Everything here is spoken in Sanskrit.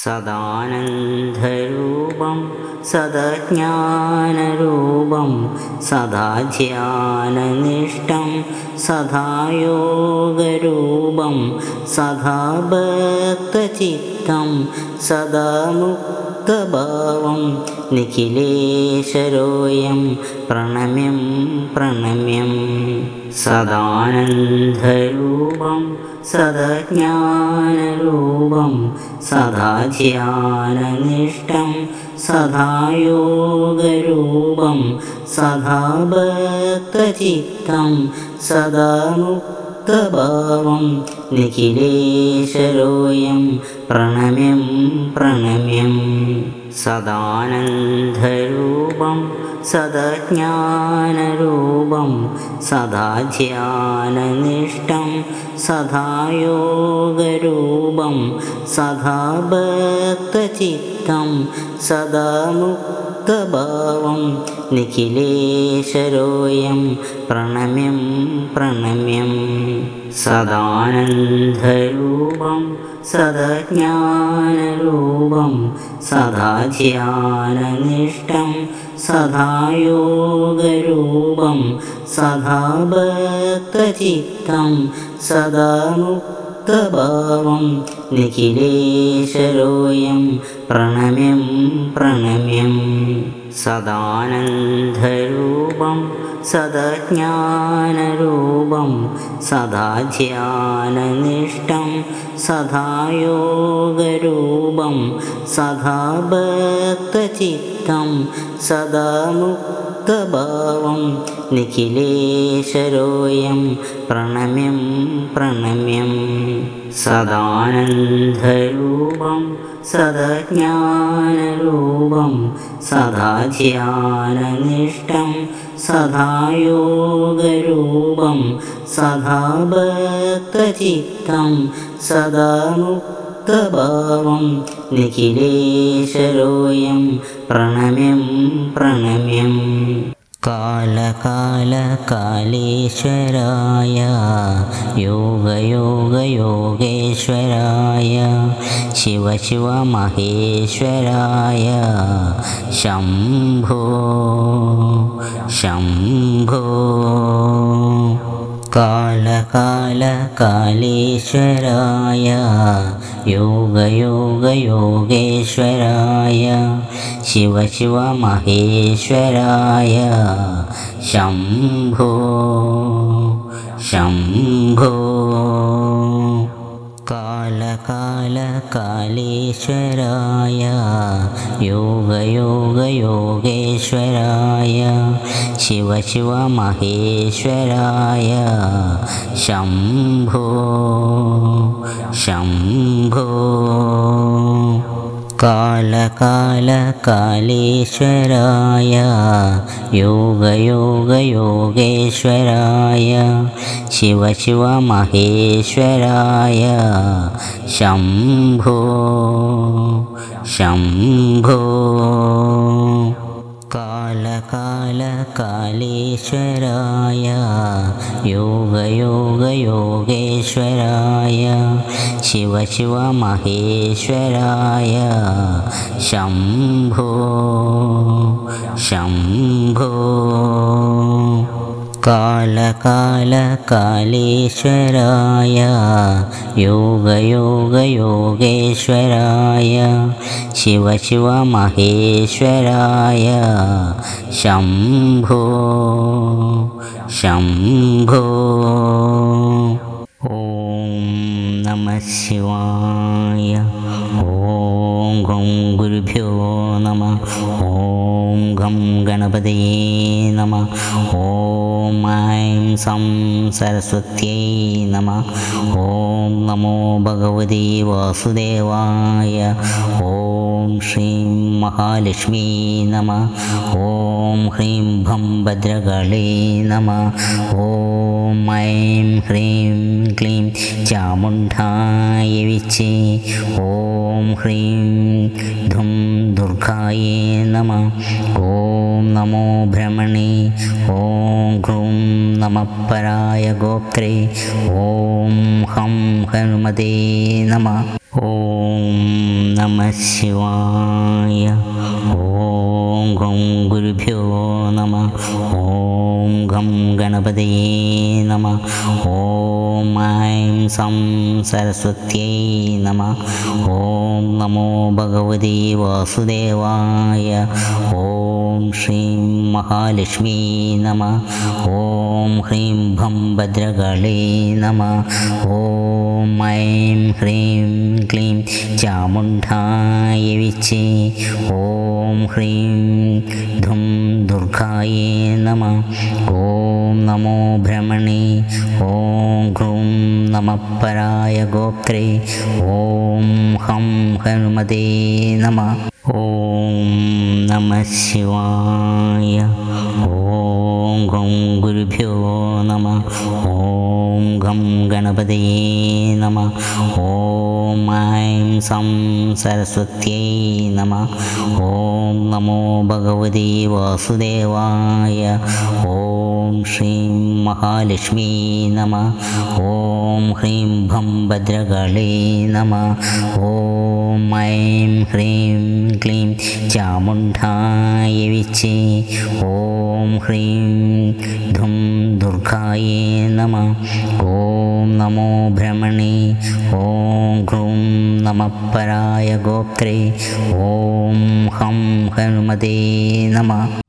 सदानन्दरूपं सदज्ञानरूपं सदा ध्याननिष्ठं सदा योगरूपं सदा भक्तचित्तं सदा मुक्तभावं निखिलेशरोऽयं प्रणम्यं प्रणम्यं सदानन्दरूपं सदज्ञानरूपं सदा ध्याननिष्ठं सदा योगरूपं सदा भक्तचित्तं सदा मुक्तभावं निखिलेशरोऽयं प्रणम्यं प्रणम्यं सदानन्दरूपं सदज्ञानरूपं सदा ध्याननिष्ठं सदा योगरूपं सदा भक्तचित्तं सदा मुक्तभावं निखिलेशरोऽयं प्रणम्यं प्रणम्यं सदानन्दरूपं सदज्ञानरूपं सदा ध्याननिष्ठं सदा योगरूपं सदा भक्तचित्तं सदा मुक्तभावं निखिलेशरोऽयं प्रणम्यं प्रणम्यं सदानन्दरूपं सदज्ञानरूपं सदा ध्याननिष्ठं सदा योगरूपं सदा भक्तचित्तं सदा मुक्तभावं निखिलेशरोऽयं प्रणम्यं प्रणम्यं सदानन्दरूपं सदज्ञानरूपं सदा ध्याननिष्ठं सदा योगरूपं सदा भक्तचित्तं सदा मुक्तभावं निखिलेशरोऽयं प्रणम्यं प्रणम्यं। कालकालकालेश्वराय योगयोगयोगेश्वराय शिवशिवमहेश्वराय शम्भो शम्भो कालकालकालेश्वराय योगयोगयोगेश्वराय शिवशिवमहेश्वराय शम्भो शम्भो। कालकालकालेश्वराय योगयोगयोगेश्वराय शिवशिवमहेश्वराय शम्भो शम्भो। कालकालकालेश्वराय योगयोगयोगेश्वराय शिवशिवमहेश्वराय शम्भो शम्भो कालकालकालेश्वराय योगयोगयोगेश्वराय। शिवशिवमहेश्वराय शम्भो शम्भो कालकालकालेश्वराय योगयोगयोगेश्वराय शिवशिवमहेश्वराय शम्भो शम्भो। ॐ नमः शिवाय गणपतये नमः। ॐ ऐं सं सरस्वत्यै नमः। ॐ नमो भगवते वासुदेवाय। ॐ श्रीं महालक्ष्मी नमः ॐ ह्रीं भं भद्रकाळे नमः ॐ ऐं ह्रीं क्लीं चामुण्डाय विचे ॐ ह्रीं धुं दुर्गायै नमः ॐ नमो भ्रमणे ॐ घ्रूं नमः पराय गोप्त्रे ॐ हं हनुमते नमः ॐ नमः शिवाय। ॐ गं गुरुभ्यो नमः। ॐ गं गणपतये नमः। ॐ ऐं सं सरस्वत्यै नमः। ॐ नमो भगवते वासुदेवाय। ॐ श्रीं महालक्ष्मी नमः। ॐ ह्रीं भं भद्रकाळे नमः। ॐ ऐं ह्रीं क्लीं चामुण्डाय विचे ॐ ह्रीं धुं दुर्गाय नमः। ॐ नमो भ्रमणे ॐ घ्रूं नमः पराय गोप्त्रे। ॐ हं हनुमते नमः। ॐ नमः शिवाय। ॐ गं गुरुभ्यो नमः। ॐ गं गणपतये नमः। ॐ ऐं सं सरस्वत्यै नमः। ॐ नमो भगवते वासुदेवाय। ॐ श्रीं महालक्ष्मी नमः ॐ ह्रीं भं भद्रकाळे नमः ॐ ऐं ह्रीं क्लीं चामुण्डाय विचे ॐ ह्रीं धुं दुर्गाय नमः ॐ नमो भ्रमणे ॐ घ्रूं नमः पराय गोप्त्रे ॐ हं हनुमते नमः